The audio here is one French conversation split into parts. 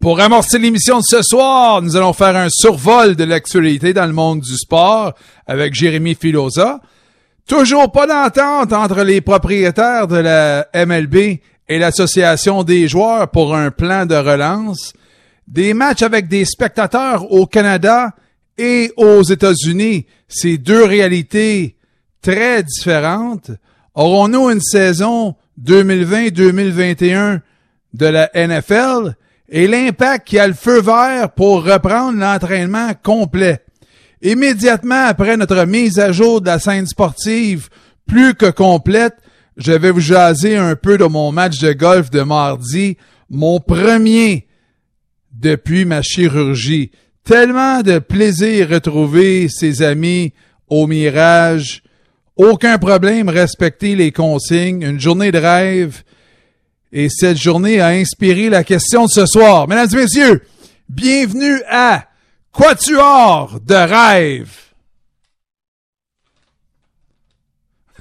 Pour amorcer l'émission de ce soir, nous allons faire un survol de l'actualité dans le monde du sport avec Jérémy Filosa. Toujours pas d'entente entre les propriétaires de la MLB et l'association des joueurs pour un plan de relance. Des matchs avec des spectateurs au Canada et aux États-Unis, ces deux réalités très différentes. Aurons-nous une saison 2020-2021 de la NFL? Et l'impact qui a le feu vert pour reprendre l'entraînement complet. Immédiatement après notre mise à jour de la scène sportive plus que complète, je vais vous jaser un peu de mon match de golf de mardi, mon premier depuis ma chirurgie. Tellement de plaisir retrouver ses amis au mirage. Aucun problème, respecter les consignes. Une journée de rêve et cette journée a inspiré la question de ce soir. Mesdames et messieurs, bienvenue à Quatuor de rêve.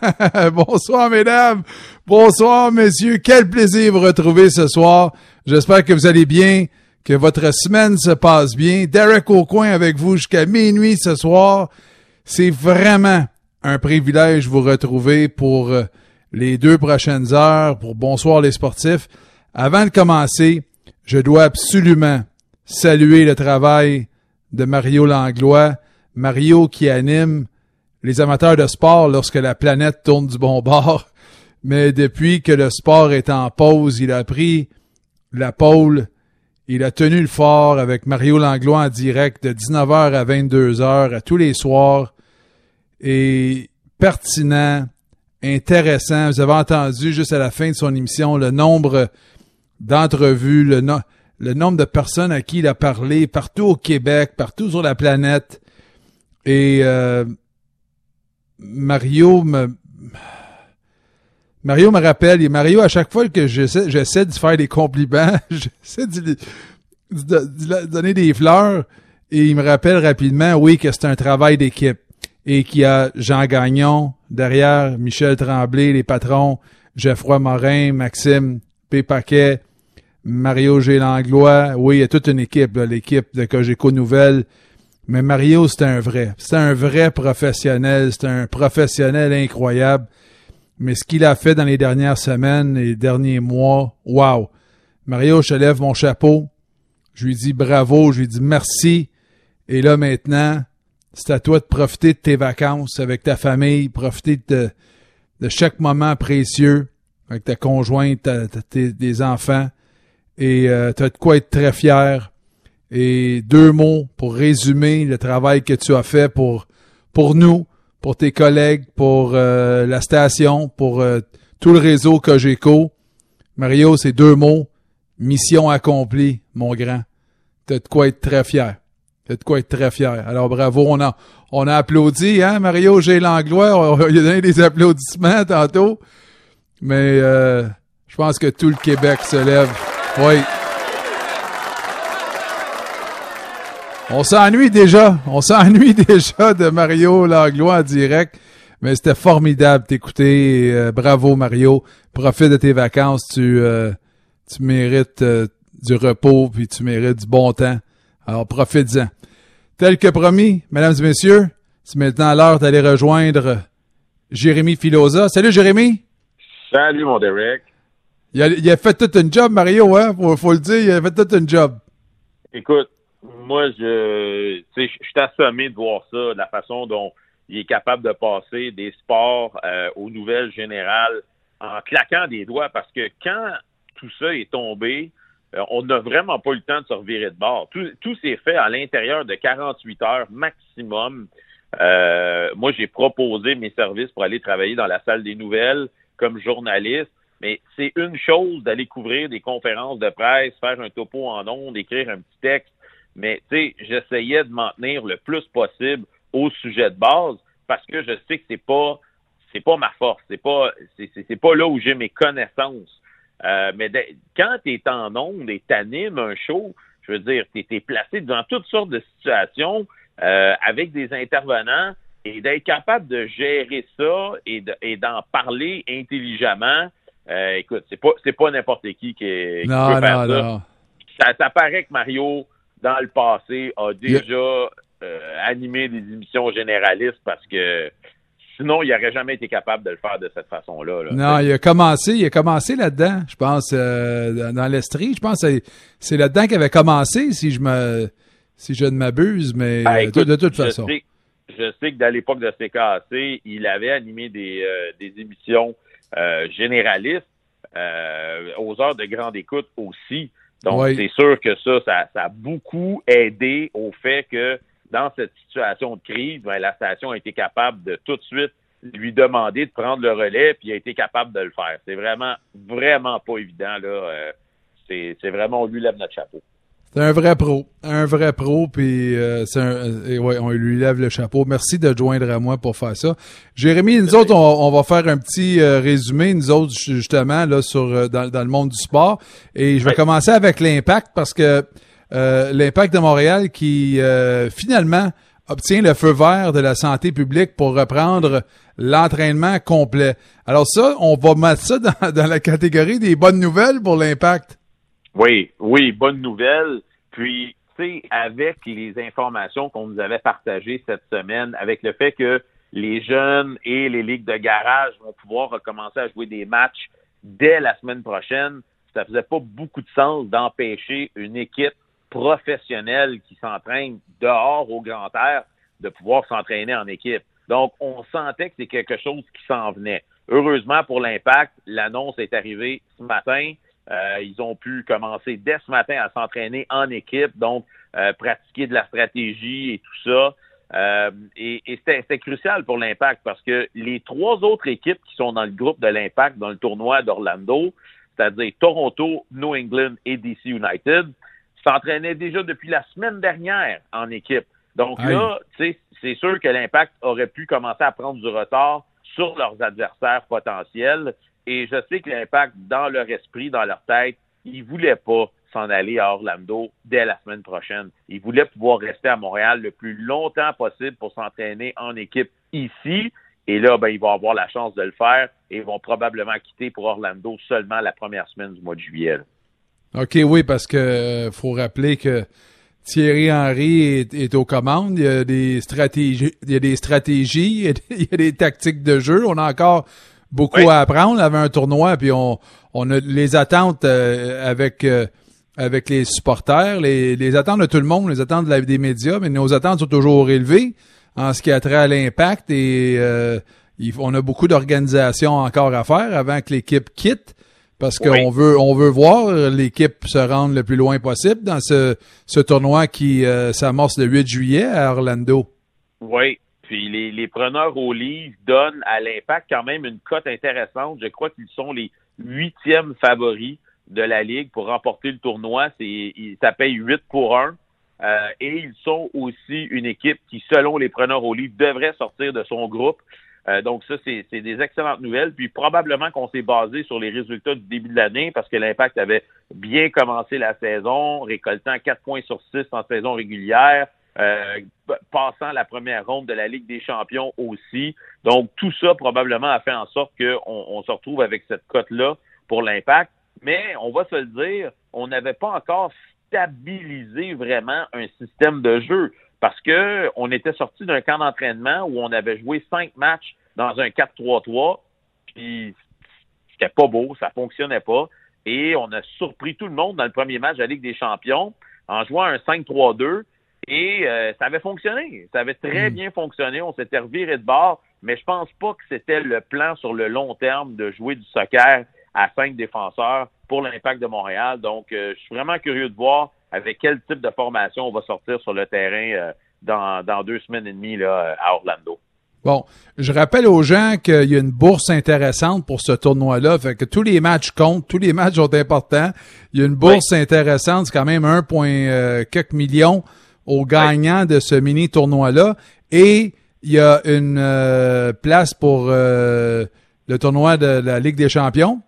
Bonsoir, mesdames. Bonsoir, messieurs. Quel plaisir vous retrouver ce soir. J'espère que vous allez bien, que votre semaine se passe bien. Derek au coin avec vous jusqu'à minuit ce soir. C'est vraiment un privilège de vous retrouver pour euh, les deux prochaines heures pour Bonsoir les sportifs. Avant de commencer, je dois absolument saluer le travail de Mario Langlois. Mario qui anime les amateurs de sport lorsque la planète tourne du bon bord. Mais depuis que le sport est en pause, il a pris la pôle. Il a tenu le fort avec Mario Langlois en direct de 19h à 22h à tous les soirs. Et pertinent, intéressant. Vous avez entendu juste à la fin de son émission le nombre d'entrevues, le, nombre de personnes à qui il a parlé partout au Québec, partout sur la planète. Et euh, Mario me Mario me rappelle, et Mario, à chaque fois que j'essaie, de faire des compliments, j'essaie de, donner des fleurs, et il me rappelle rapidement, oui, que c'est un travail d'équipe et qu'il y a Jean Gagnon derrière, Michel Tremblay, les patrons, Geoffroy Morin, Maxime Pépaquet, Mario G. Langlois. Oui, il y a toute une équipe, l'équipe de Cogeco Nouvelle. Mais Mario, c'est un vrai. C'est un vrai professionnel. C'est un professionnel incroyable. Mais ce qu'il a fait dans les dernières semaines et les derniers mois, wow. Mario, je lève mon chapeau. Je lui dis bravo, je lui dis merci. Et là maintenant, c'est à toi de profiter de tes vacances avec ta famille, profiter de, de chaque moment précieux avec ta conjointe, tes, enfants. Et euh, tu as de quoi être très fier. Et deux mots pour résumer le travail que tu as fait pour, pour nous, pour tes collègues, pour euh, la station, pour euh, tout le réseau Cogeco. Mario, c'est deux mots. Mission accomplie, mon grand. Tu as de quoi être très fier. De quoi être très fier. Alors bravo, on a, on a applaudi, hein, Mario G. Langlois, on, il a donné des applaudissements tantôt. Mais euh, je pense que tout le Québec se lève. Oui. On s'ennuie déjà. On s'ennuie déjà de Mario Langlois en direct. Mais c'était formidable t'écouter. Euh, bravo Mario. Profite de tes vacances. Tu, euh, tu mérites du repos puis tu mérites du bon temps. Alors profite-en. Tel que promis, mesdames et messieurs, c'est maintenant l'heure d'aller rejoindre Jérémy Filosa. Salut Jérémy. Salut mon Derek. Il a, fait tout un job, Mario, hein? Faut, le dire, il a fait tout un job. Écoute, moi, je, je suis assommé de voir ça, de la façon dont il est capable de passer des sports euh, aux nouvelles générales en claquant des doigts, parce que quand tout ça est tombé, on n'a vraiment pas eu le temps de se revirer de bord. Tout, s'est fait à l'intérieur de 48 heures maximum. Euh, moi, j'ai proposé mes services pour aller travailler dans la salle des nouvelles comme journaliste, mais c'est une chose d'aller couvrir des conférences de presse, faire un topo en ondes, écrire un petit texte, mais tu sais, j'essayais de m'en tenir le plus possible au sujet de base parce que je sais que c'est pas c'est pas ma force, c'est pas c'est pas là où j'ai mes connaissances. Euh, mais quand tu es en onde et t'animes un show, je veux dire, tu es, placé devant toutes sortes de situations euh, avec des intervenants et d'être capable de gérer ça et, d'en parler intelligemment. Euh, écoute, c'est pas c'est pas n'importe qui qui, est, non, peut faire non, ça. Non. ça, paraît que Mario, dans le passé, a déjà animé des émissions généralistes parce que Sinon, il n'aurait jamais été capable de le faire de cette façon-là. Non, il a commencé, il a commencé là-dedans, je pense, euh, dans l'Estrie. Je pense que c'est là-dedans qu'il avait commencé, si je me si je ne m'abuse, mais ben, de, toute façon. je sais que dans l'époque de CKC, il avait animé des, euh, des émissions euh, généralistes aux heures de grande écoute aussi. Donc, c'est sûr que ça, ça, ça, a beaucoup aidé au fait que dans cette situation de crise, ben, la station a été capable de tout de suite lui demander de prendre le relais, puis il a été capable de le faire. C'est vraiment, vraiment pas évident. là. Euh, c'est vraiment, on lui lève notre chapeau. C'est un vrai pro, un vrai pro, puis euh, c'est un, ouais, on lui lève le chapeau. Merci de joindre à moi pour faire ça. Jérémy, nous autres, on, va faire un petit euh, résumé, nous autres justement là sur dans, le monde du sport, et je vais commencer avec l'impact parce que euh, l'impact de Montréal qui euh, finalement obtient le feu vert de la santé publique pour reprendre l'entraînement complet. Alors ça, on va mettre ça dans, la catégorie des bonnes nouvelles pour l'impact. Oui, oui, bonne nouvelle. Puis, tu sais, avec les informations qu'on nous avait partagées cette semaine, avec le fait que les jeunes et les ligues de garage vont pouvoir recommencer à jouer des matchs dès la semaine prochaine, ça faisait pas beaucoup de sens d'empêcher une équipe professionnels qui s'entraînent dehors au grand air de pouvoir s'entraîner en équipe. Donc, on sentait que c'est quelque chose qui s'en venait. Heureusement pour l'impact, l'annonce est arrivée ce matin. Euh, ils ont pu commencer dès ce matin à s'entraîner en équipe, donc euh, pratiquer de la stratégie et tout ça. Euh, et, et c'était crucial pour l'impact parce que les trois autres équipes qui sont dans le groupe de l'impact dans le tournoi d'Orlando, c'est-à-dire Toronto, New England et DC United, s'entraînait déjà depuis la semaine dernière en équipe. Donc là, c'est sûr que l'impact aurait pu commencer à prendre du retard sur leurs adversaires potentiels. Et je sais que l'impact, dans leur esprit, dans leur tête, ils voulaient pas s'en aller à Orlando dès la semaine prochaine. Ils voulaient pouvoir rester à Montréal le plus longtemps possible pour s'entraîner en équipe ici. Et là, ben, ils vont avoir la chance de le faire et ils vont probablement quitter pour Orlando seulement la première semaine du mois de juillet. OK, oui, parce que euh, faut rappeler que Thierry Henry est, aux commandes. Il y a des stratégies, il y a des stratégies, il y a des, tactiques de jeu. On a encore beaucoup à apprendre. On avait un tournoi, puis on, on a les attentes euh, avec euh, avec les supporters, les, les attentes de tout le monde, les attentes des médias, mais nos attentes sont toujours élevées en ce qui a trait à l'impact et on a beaucoup d'organisations encore à faire avant que l'équipe quitte parce qu'on veut on veut voir l'équipe se rendre le plus loin possible dans ce, ce tournoi qui euh, s'amorce le 8 juillet à Orlando. Oui, puis les, les preneurs au livre donnent à l'impact quand même une cote intéressante. Je crois qu'ils sont les huitièmes favoris de la Ligue pour remporter le tournoi. C'est, ça paye 8 pour 1. Euh, et ils sont aussi une équipe qui, selon les preneurs au livre, devrait sortir de son groupe. Euh, donc ça, c'est des excellentes nouvelles. Puis probablement qu'on s'est basé sur les résultats du début de l'année parce que l'Impact avait bien commencé la saison, récoltant 4 points sur 6 en saison régulière, euh, passant la première ronde de la Ligue des champions aussi. Donc tout ça probablement a fait en sorte qu'on on se retrouve avec cette cote-là pour l'Impact. Mais on va se le dire, on n'avait pas encore stabilisé vraiment un système de jeu parce que on était sorti d'un camp d'entraînement où on avait joué cinq matchs dans un 4-3-3, puis c'était pas beau, ça fonctionnait pas, et on a surpris tout le monde dans le premier match de la Ligue des Champions en jouant un 5-3-2, et euh, ça avait fonctionné, ça avait très hmm. bien fonctionné, on s'était reviré de bord, mais je pense pas que c'était le plan sur le long terme de jouer du soccer à cinq défenseurs pour l'impact de Montréal. Donc, euh, je suis vraiment curieux de voir avec quel type de formation on va sortir sur le terrain euh, dans, dans, deux semaines et demie là, à Orlando. Bon, je rappelle aux gens qu'il y a une bourse intéressante pour ce tournoi-là, fait que tous les matchs comptent, tous les matchs sont importants. Il y a une bourse intéressante, c'est quand même 1, euh, quelques millions aux gagnants de ce mini tournoi-là, et il y a une euh, place pour euh, le tournoi de la Ligue des Champions.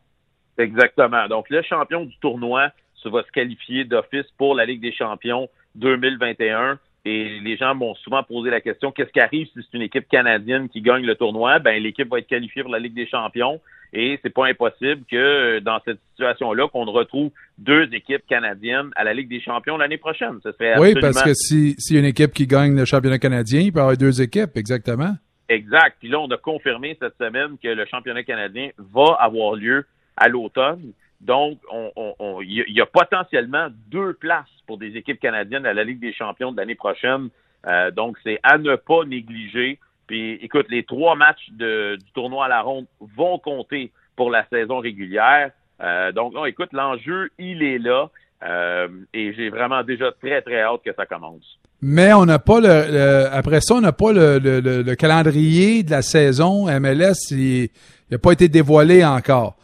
Exactement. Donc le champion du tournoi va se qualifier d'office pour la Ligue des Champions 2021. Et les gens m'ont souvent posé la question qu'est-ce qui arrive si c'est une équipe canadienne qui gagne le tournoi? Ben l'équipe va être qualifiée pour la Ligue des Champions Et c'est pas impossible que dans cette situation-là, qu'on retrouve deux équipes canadiennes à la Ligue des champions l'année prochaine. Ce serait oui, parce que si, si une équipe qui gagne le championnat canadien, il peut y avoir deux équipes, exactement. Exact. Puis là, on a confirmé cette semaine que le championnat canadien va avoir lieu à l'automne. Donc, il on, y, a potentiellement deux places pour des équipes canadiennes à la Ligue des champions de l'année prochaine. Euh, donc, c'est à ne pas négliger. Puis, écoute, les trois matchs du tournoi à la ronde vont compter pour la saison régulière. Euh, donc, non, écoute, l'enjeu, il est là. Euh, et j'ai vraiment déjà très, très hâte que ça commence. Mais on n'a pas le, après ça, on n'a pas le, le, calendrier de la saison MLS. Il n'a pas été dévoilé encore.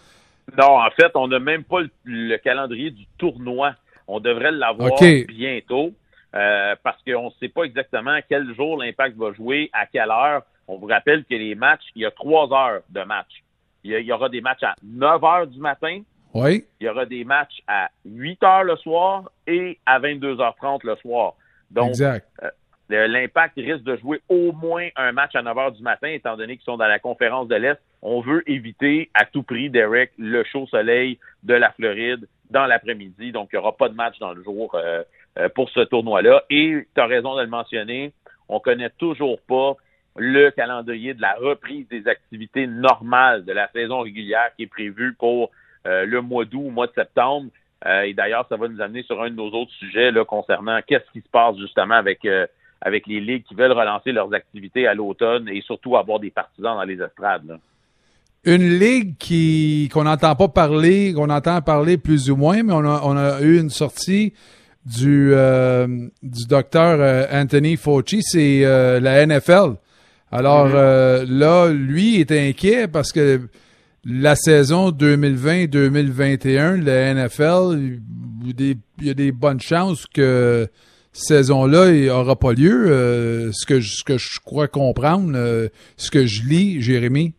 Non, en fait, on n'a même pas le, calendrier du tournoi. On devrait l'avoir bientôt euh, parce qu'on ne sait pas exactement quel jour l'impact va jouer, à quelle heure. On vous rappelle que les matchs, il y a trois heures de match. Il y, aura des matchs à 9 heures du matin. Oui. Il y aura des matchs à 8 heures le soir et à 22h30 le soir. Donc, euh, l'impact risque de jouer au moins un match à 9 heures du matin, étant donné qu'ils sont dans la conférence de l'Est. On veut éviter à tout prix, Derek, le chaud soleil de la Floride dans l'après-midi. Donc, il n'y aura pas de match dans le jour euh, euh, pour ce tournoi-là. Et tu as raison de le mentionner, on connaît toujours pas le calendrier de la reprise des activités normales de la saison régulière qui est prévue pour le mois d'août, au mois de septembre. Euh, et d'ailleurs, ça va nous amener sur un de nos autres sujets concernant qu'est-ce qui se passe justement avec, euh, avec les ligues qui veulent relancer leurs activités à l'automne et surtout avoir des partisans dans les estrades. Une ligue qui qu'on n'entend pas parler, qu'on entend parler plus ou moins, mais on a, on a eu une sortie du, euh, du docteur Anthony Fauci, c'est la NFL. Alors mm-hmm. là, lui est inquiet parce que la saison 2020-2021, la NFL, il y a des bonnes chances que cette saison-là n'aura pas lieu. Euh, ce, que je, ce que je crois comprendre, euh, ce que je lis, Jérémy.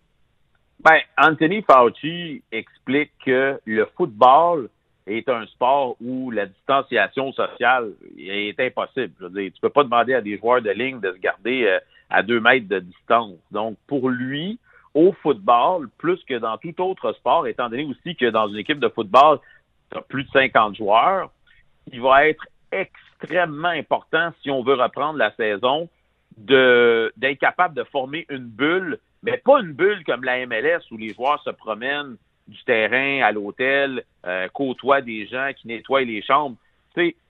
Ben, Anthony Fauci explique que le football est un sport où la distanciation sociale est impossible. Je veux dire, tu peux pas demander à des joueurs de ligne de se garder euh, à deux mètres de distance. Donc, pour lui, au football plus que dans tout autre sport, étant donné aussi que dans une équipe de football, tu as plus de 50 joueurs, il va être extrêmement important si on veut reprendre la saison d'être capable de former une bulle, mais pas une bulle comme la MLS où les joueurs se promènent du terrain à l'hôtel, euh, côtoient des gens qui nettoient les chambres.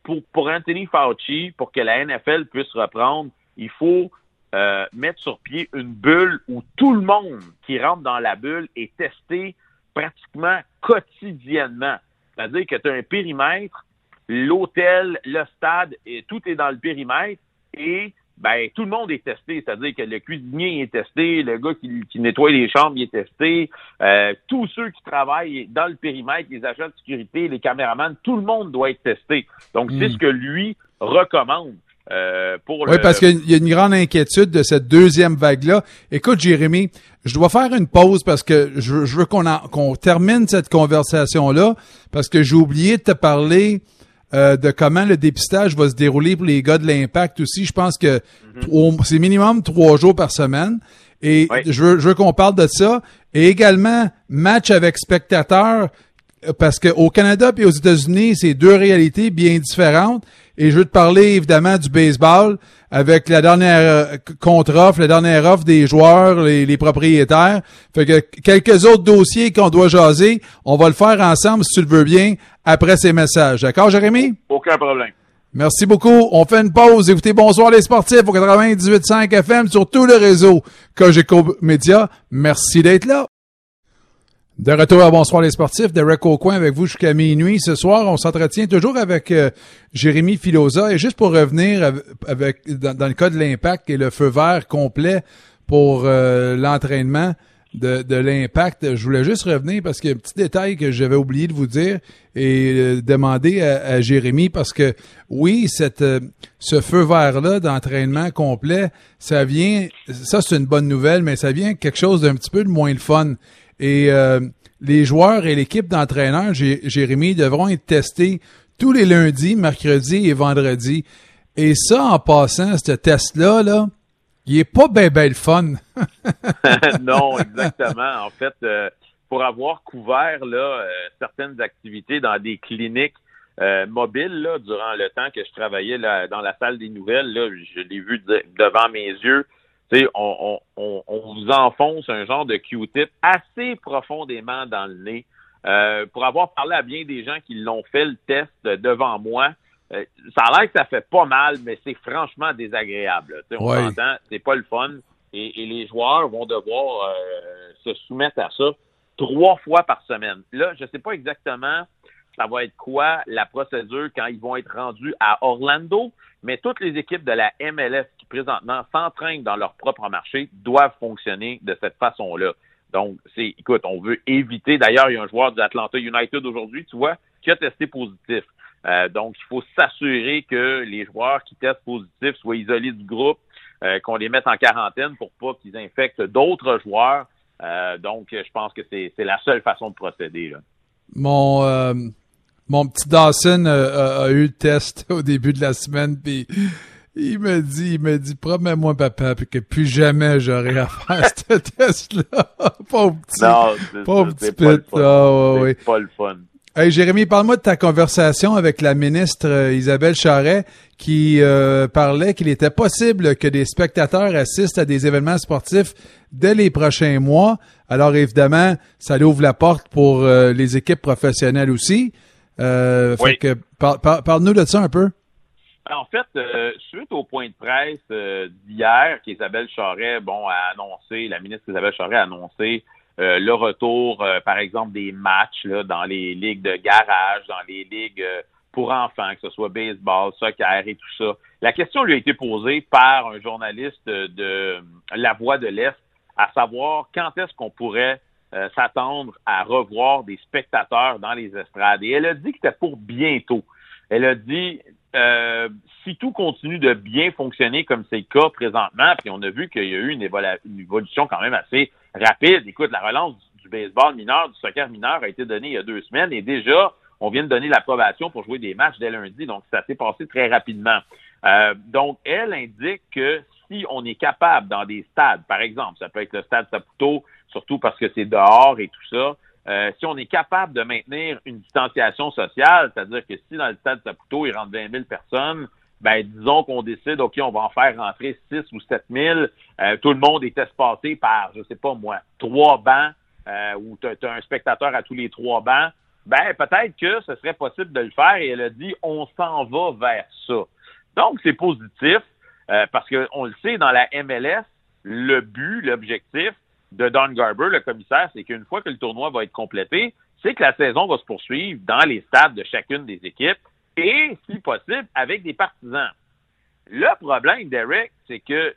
pour, pour Anthony Fauci, pour que la NFL puisse reprendre, il faut euh, mettre sur pied une bulle où tout le monde qui rentre dans la bulle est testé pratiquement quotidiennement. C'est-à-dire que tu as un périmètre, l'hôtel, le stade, et tout est dans le périmètre et ben tout le monde est testé, c'est-à-dire que le cuisinier est testé, le gars qui, nettoie les chambres il est testé, euh, tous ceux qui travaillent dans le périmètre, les agents de sécurité, les caméramans, tout le monde doit être testé. Donc c'est hmm. ce que lui recommande. Euh, oui, parce qu'il y a une grande inquiétude de cette deuxième vague-là. Écoute, Jérémy, je dois faire une pause parce que je, veux qu'on qu'on termine cette conversation-là parce que j'ai oublié de te parler euh, de comment le dépistage va se dérouler pour les gars de l'impact aussi. Je pense que mhm. c'est minimum trois jours par semaine. Et je veux, je veux qu'on parle de ça. Et également, match avec spectateurs, parce qu'au Canada et aux États-Unis, c'est deux réalités bien différentes. Et je veux te parler évidemment du baseball avec la dernière euh, contre-offre, la dernière offre des joueurs, les, propriétaires. Fait que quelques autres dossiers qu'on doit jaser, on va le faire ensemble si tu le veux bien après ces messages. D'accord, Jérémy? Aucun problème. Merci beaucoup. On fait une pause. Écoutez, bonsoir les sportifs au 98.5 FM sur tout le réseau Cogeco Média. Merci d'être là. De retour à Bonsoir les sportifs, Derek Aucoin avec vous jusqu'à minuit. Ce soir, on s'entretient toujours avec euh, Jérémy Filosa. Et juste pour revenir avec dans, le cas de l'impact et le feu vert complet pour euh, l'entraînement de, l'impact, je voulais juste revenir parce qu'il y a un petit détail que j'avais oublié de vous dire et euh, demander à, Jérémy parce que oui, cette ce feu vert-là d'entraînement complet, ça vient, ça c'est une bonne nouvelle, mais ça vient quelque chose d'un petit peu de moins le fun. Et euh, les joueurs et l'équipe d'entraîneurs, Jérémy, devront être testés tous les lundis, mercredis et vendredis. Et ça, en passant, ce test-là, là, il est pas bien ben le fun. non, exactement. En fait, euh, pour avoir couvert là, certaines activités dans des cliniques mobiles là, durant le temps que je travaillais là, dans la salle des nouvelles. Là, je l'ai vu devant mes yeux. On, on, on, vous enfonce un genre de Q-tip assez profondément dans le nez. pour avoir parlé à bien des gens qui l'ont fait le test devant moi, euh, ça a l'air que ça fait pas mal, mais c'est franchement désagréable. On s'entend, c'est pas le fun. Et, les joueurs vont devoir euh, se soumettre à ça trois fois par semaine. Là, je sais pas exactement ça va être quoi la procédure quand ils vont être rendus à Orlando, mais toutes les équipes de la MLS présentement s'entraînent dans leur propre marché doivent fonctionner de cette façon-là. Donc, c'est, écoute, on veut éviter. D'ailleurs, il y a un joueur de Atlanta United aujourd'hui, tu vois, qui a testé positif. Euh, donc, il faut s'assurer que les joueurs qui testent positif soient isolés du groupe, euh, qu'on les mette en quarantaine pour pas qu'ils infectent d'autres joueurs. Euh, donc, je pense que c'est la seule façon de procéder. Mon mon petit Dawson a, eu le test au début de la semaine, puis il me dit, il me dit, promets-moi, papa, que plus jamais j'aurai à faire ce test-là. Pauvre petit. Non, pauvre petit. Ah, c'est pas le fun. Hey, Jérémy, parle-moi de ta conversation avec la ministre euh, Isabelle Charret qui euh, parlait qu'il était possible que des spectateurs assistent à des événements sportifs dès les prochains mois. Alors évidemment, ça ouvre la porte pour euh, les équipes professionnelles aussi. Fait que parle-nous de ça un peu. En fait, suite au point de presse d'hier qu'Isabelle Charret, bon, a annoncé, la ministre Isabelle Charret a annoncé euh, le retour, euh, par exemple, des matchs là, dans les ligues de garage, dans les ligues euh, pour enfants, que ce soit baseball, soccer et tout ça. La question lui a été posée par un journaliste de La Voix de l'Est, à savoir quand est-ce qu'on pourrait s'attendre à revoir des spectateurs dans les estrades. Et elle a dit que c'était pour bientôt. Elle a dit si tout continue de bien fonctionner comme c'est le cas présentement, puis on a vu qu'il y a eu une, évolution quand même assez rapide. Écoute, la relance du, baseball mineur, du soccer mineur a été donnée il y a deux semaines et déjà, on vient de donner l'approbation pour jouer des matchs dès lundi, donc ça s'est passé très rapidement. Euh, donc, elle indique que si on est capable dans des stades, par exemple, ça peut être le stade Saputo, surtout parce que c'est dehors et tout ça, euh, si on est capable de maintenir une distanciation sociale, c'est-à-dire que si dans le stade Saputo, il rentre 20 000 personnes, ben disons qu'on décide, OK, on va en faire rentrer 6 ou 7 000. Euh, tout le monde est espacé par, je sais pas moi, trois bancs euh, ou tu as, un spectateur à tous les trois bancs. Ben peut-être que ce serait possible de le faire et elle a dit on s'en va vers ça. Donc c'est positif euh, parce qu'on le sait dans la MLS, le but, l'objectif de Don Garber, le commissaire, c'est qu'une fois que le tournoi va être complété, c'est que la saison va se poursuivre dans les stades de chacune des équipes et, si possible, avec des partisans. Le problème, Derek, c'est que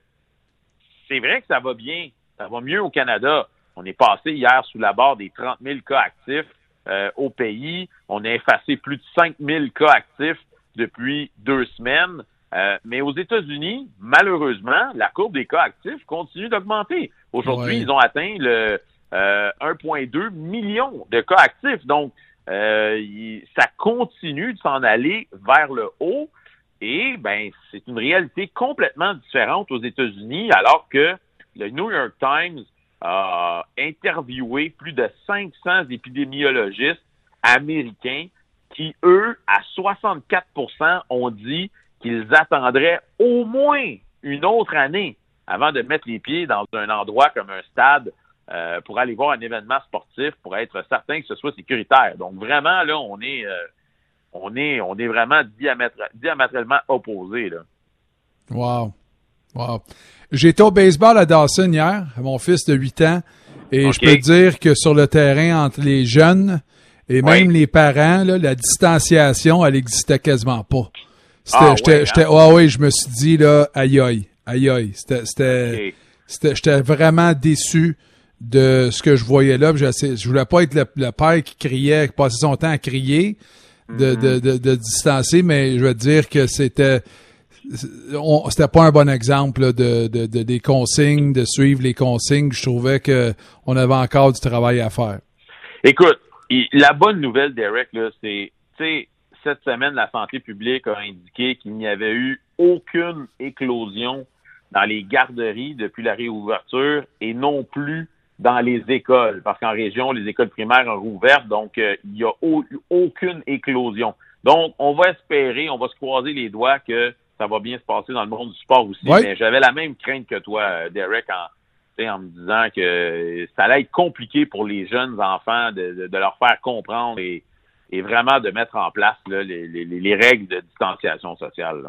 c'est vrai que ça va bien, ça va mieux au Canada. On est passé hier sous la barre des 30 000 cas actifs euh, au pays. On a effacé plus de 5 000 cas actifs depuis deux semaines. Euh, mais aux États-Unis, malheureusement, la courbe des cas actifs continue d'augmenter. Aujourd'hui, ils ont atteint le 1,2 euh, million de cas actifs. Donc, euh, ça continue de s'en aller vers le haut et ben c'est une réalité complètement différente aux États-Unis alors que le New York Times a interviewé plus de 500 épidémiologistes américains qui, eux, à 64% ont dit qu'ils attendraient au moins une autre année avant de mettre les pieds dans un endroit comme un stade euh, pour aller voir un événement sportif pour être certain que ce soit sécuritaire. Donc vraiment là, on est euh, on est on est vraiment diamétralement opposés là. Wow. Wow. J'étais au baseball à Dawson hier, mon fils de 8 ans, et je peux dire que sur le terrain entre les jeunes et même les parents, là, la distanciation, elle n'existait quasiment pas. Ah, ouais, je me suis dit là, aïe aïe, aïe aïe. C'était, c'était, j'étais vraiment déçu de ce que je voyais là. Je, voulais pas être le, père qui criait, qui passait son temps à crier, de, de, de, de distancer, mais je veux dire que c'était c'était pas un bon exemple de, de, de, des consignes, de suivre les consignes. Je trouvais que on avait encore du travail à faire. Écoute, la bonne nouvelle, Derek, c'est, cette semaine, la santé publique a indiqué qu'il n'y avait eu aucune éclosion dans les garderies depuis la réouverture et non plus dans les écoles, parce qu'en région, les écoles primaires ont rouvert, donc il n'y a aucune éclosion. Donc, on va espérer, on va se croiser les doigts que ça va bien se passer dans le monde du sport aussi. Mais j'avais la même crainte que toi, Derek, en, en me disant que ça allait être compliqué pour les jeunes enfants de, leur faire comprendre et, vraiment de mettre en place les, règles de distanciation sociale.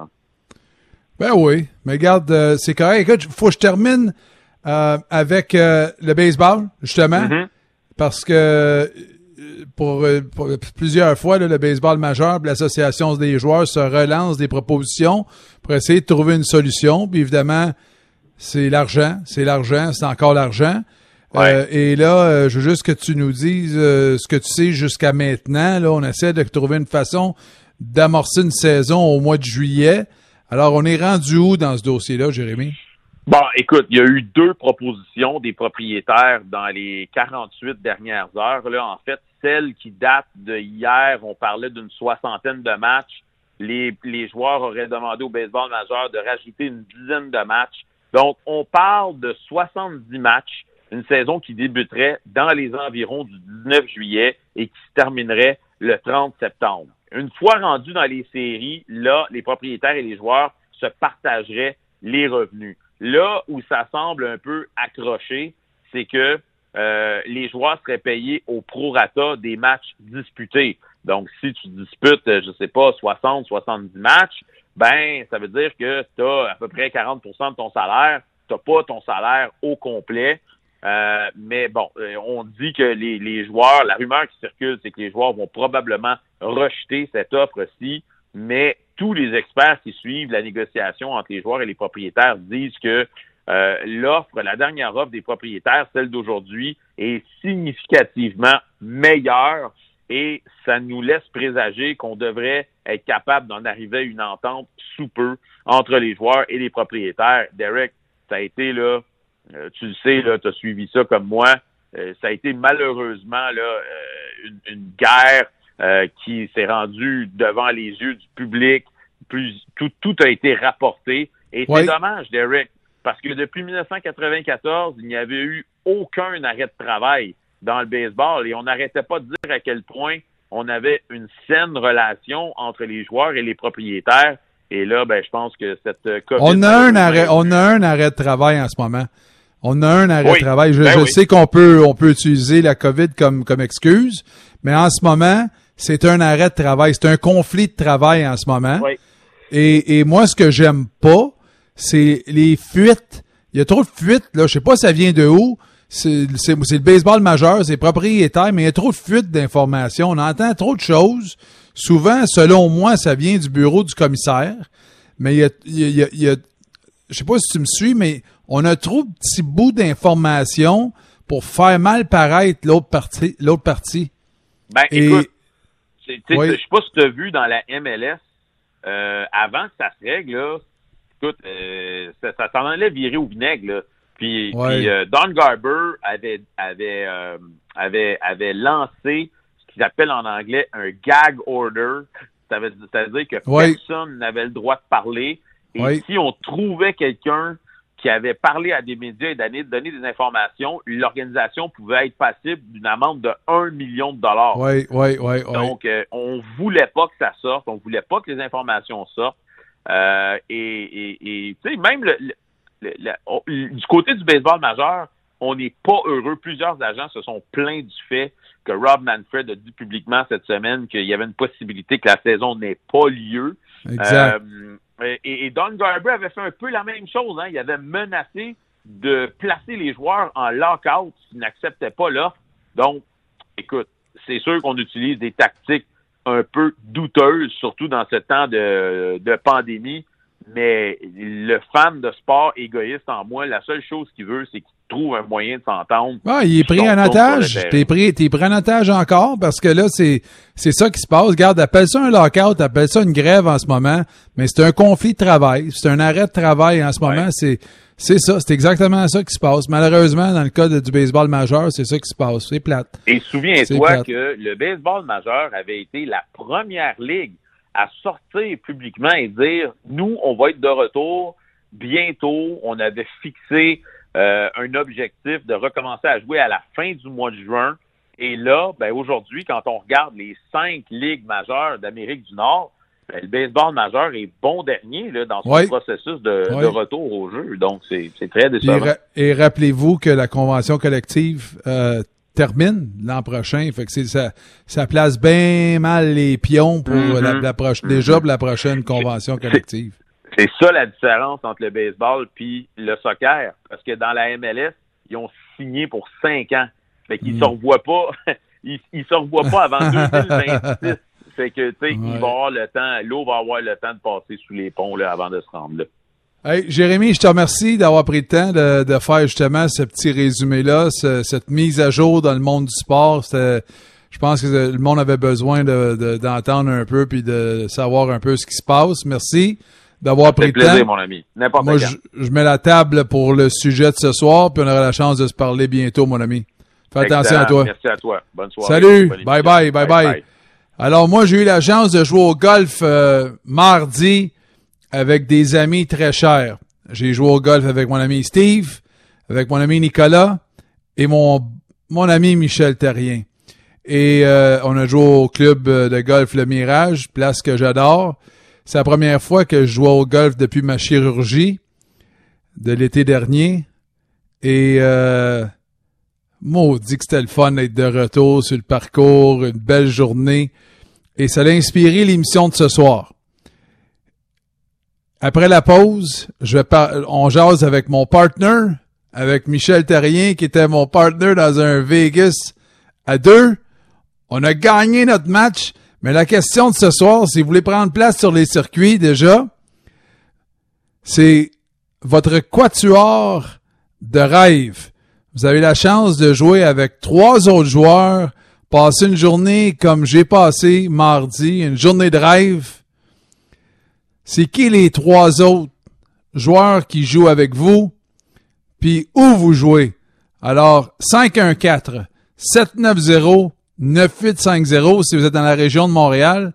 Ben oui, mais regarde, euh, c'est correct. Écoute, faut que je termine euh, avec euh, le baseball, justement, mm-hmm. parce que pour, plusieurs fois, le baseball majeur, l'association des joueurs se relance des propositions pour essayer de trouver une solution. Puis évidemment, c'est l'argent, c'est l'argent, c'est encore l'argent. Et là, je veux juste que tu nous dises ce que tu sais jusqu'à maintenant. Là, on essaie de trouver une façon d'amorcer une saison au mois de juillet. Alors, on est rendu où dans ce dossier-là, Jérémy? Bon, écoute, il y a eu deux propositions des propriétaires dans les 48 dernières heures. Là, en fait, celle qui date de hier, on parlait d'une soixantaine de matchs. Les, les joueurs auraient demandé au baseball majeur de rajouter une dizaine de matchs. Donc, on parle de 70 matchs, une saison qui débuterait dans les environs du 19 juillet et qui se terminerait le 30 septembre. Une fois rendu dans les séries, là, les propriétaires et les joueurs se partageraient les revenus. Là où ça semble un peu accroché, c'est que euh, les joueurs seraient payés au prorata des matchs disputés. Donc, si tu disputes, je sais pas, 60, 70 matchs, ben, ça veut dire que tu as à peu près 40% de ton salaire. Tu n'as pas ton salaire au complet. Euh, mais bon, euh, on dit que les, les, joueurs, la rumeur qui circule, c'est que les joueurs vont probablement rejeter cette offre-ci, mais tous les experts qui suivent la négociation entre les joueurs et les propriétaires disent que euh, l'offre, la dernière offre des propriétaires, celle d'aujourd'hui, est significativement meilleure et ça nous laisse présager qu'on devrait être capable d'en arriver à une entente sous peu entre les joueurs et les propriétaires. Derek, ça a été là euh, tu le sais, tu as suivi ça comme moi. Euh, ça a été malheureusement là, euh, une, guerre qui s'est rendue devant les yeux du public. Plus, tout, tout a été rapporté. Et c'est dommage, Derek, parce que depuis 1994, il n'y avait eu aucun arrêt de travail dans le baseball et on n'arrêtait pas de dire à quel point on avait une saine relation entre les joueurs et les propriétaires. Et là, ben, je pense que cette COVID on a un arrêt, on a un arrêt de travail en ce moment. On a un arrêt de travail. Je, ben sais qu'on peut, on peut utiliser la COVID comme, comme excuse, mais en ce moment, c'est un arrêt de travail. C'est un conflit de travail en ce moment. Et, et moi, ce que j'aime pas, c'est les fuites. Il y a trop de fuites, là. Je sais pas ça vient de où. C'est le baseball majeur, c'est propriétaire, mais il y a trop de fuites d'informations. On entend trop de choses. Souvent, selon moi, ça vient du bureau du commissaire. Mais il y a, il y a, il y a je sais pas si tu me suis, mais on a trop de petits bouts d'informations pour faire mal paraître l'autre partie. L'autre partie. Ben, écoute, je sais pas si tu as vu dans la MLS, euh, avant que ça se règle, là, écoute, euh, ça, ça s'en allait virer au vinaigre, là. Puis, euh, Don Garber avait, avait, avait, avait lancé ce qu'il appelle en anglais un gag order. Ça veut, ça veut dire que personne n'avait le droit de parler. Et si on trouvait quelqu'un qui avait parlé à des médias et donné, donné des informations, l'organisation pouvait être passible d'une amende de 1 million de dollars. Oui, oui, oui. Donc, euh, on voulait pas que ça sorte, on voulait pas que les informations sortent. Euh, et, et, tu sais, même le, du côté du baseball majeur, on n'est pas heureux. Plusieurs agents se sont plaints du fait que Rob Manfred a dit publiquement cette semaine qu'il y avait une possibilité que la saison n'ait pas lieu. Exact. Euh, et, Don Garber avait fait un peu la même chose. Hein. Il avait menacé de placer les joueurs en lockout s'ils n'acceptaient pas l'offre. Donc, écoute, c'est sûr qu'on utilise des tactiques un peu douteuses, surtout dans ce temps de, de pandémie. Mais le fan de sport égoïste en moi, la seule chose qu'il veut, c'est qu'il trouve un moyen de s'entendre. Ah, il est pris en otage. T'es pris, t'es pris en otage encore parce que là, c'est, c'est ça qui se passe. Regarde, appelle ça un lockout, appelle ça une grève en ce moment, mais c'est un conflit de travail. C'est un arrêt de travail en ce moment. C'est, c'est ça. C'est exactement ça qui se passe. Malheureusement, dans le cas du baseball majeur, c'est ça qui se passe. C'est plate. Et souviens-toi que le baseball majeur avait été la première ligue à sortir publiquement et dire, nous, on va être de retour bientôt. On avait fixé euh, un objectif de recommencer à jouer à la fin du mois de juin. Et là, ben aujourd'hui, quand on regarde les cinq ligues majeures d'Amérique du Nord, ben, le baseball majeur est bon dernier là, dans son processus de, retour au jeu. Donc, c'est très décevant. Et, rappelez-vous que la convention collective euh, termine l'an prochain. Fait que ça, ça place bien mal les pions pour mm-hmm. la, mm-hmm. déjà pour la prochaine convention collective. C'est ça la différence entre le baseball puis le soccer. Parce que dans la MLS, ils ont signé pour cinq ans. Fait qu'ils mm. se revoient pas. ils, ils se revoient pas avant 2026. fait que, tu sais, il va avoir le temps, l'eau va avoir le temps de passer sous les ponts là, avant de se rendre là. Hey, Jérémy, je te remercie d'avoir pris le temps de, de, faire justement ce petit résumé-là, cette mise à jour dans le monde du sport. Je pense que le monde avait besoin d'entendre de, un peu puis de savoir un peu ce qui se passe. Merci d'avoir pris le plaisir, mon ami. N'importe Moi, je, mets la table pour le sujet de ce soir, puis on aura la chance de se parler bientôt, mon ami. Fais attention à toi. Merci à toi. Bonne soirée. Salut. Bye bye, bye bye, Alors, moi, j'ai eu la chance de jouer au golf euh, mardi avec des amis très chers. J'ai joué au golf avec mon ami Steve, avec mon ami Nicolas et mon, mon ami Michel Terrien. Et euh, on a joué au club de golf Le Mirage, place que j'adore. C'est la première fois que je joue au golf depuis ma chirurgie de l'été dernier. Et euh, maudit que c'était le fun d'être de retour sur le parcours, une belle journée. Et ça a inspiré l'émission de ce soir. Après la pause, je vais on jase avec mon partner, avec Michel Terrien, qui était mon partner dans un Vegas à deux. On a gagné notre match, mais la question de ce soir, si vous voulez prendre place sur les circuits déjà, c'est votre quatuor de rêve. Vous avez la chance de jouer avec trois autres joueurs, passer une journée comme j'ai passé mardi, une journée de rêve c'est qui les trois autres joueurs qui jouent avec vous, puis où vous jouez? Alors, 514-790-9850 si vous êtes dans la région de Montréal.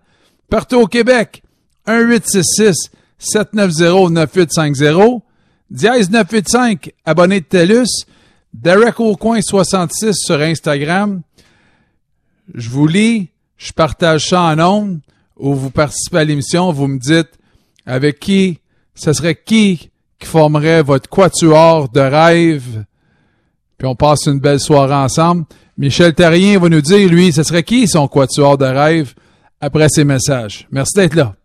Partout au Québec, 1866-790-9850. Dièse 985, abonné de TELUS. Derek Aucoin 66 sur Instagram. Je vous lis, je partage ça en ondes, ou vous participez à l'émission, vous me dites avec qui, ce serait qui qui formerait votre quatuor de rêve, puis on passe une belle soirée ensemble. Michel Terrien va nous dire, lui, ce serait qui son quatuor de rêve après ces messages? Merci d'être là.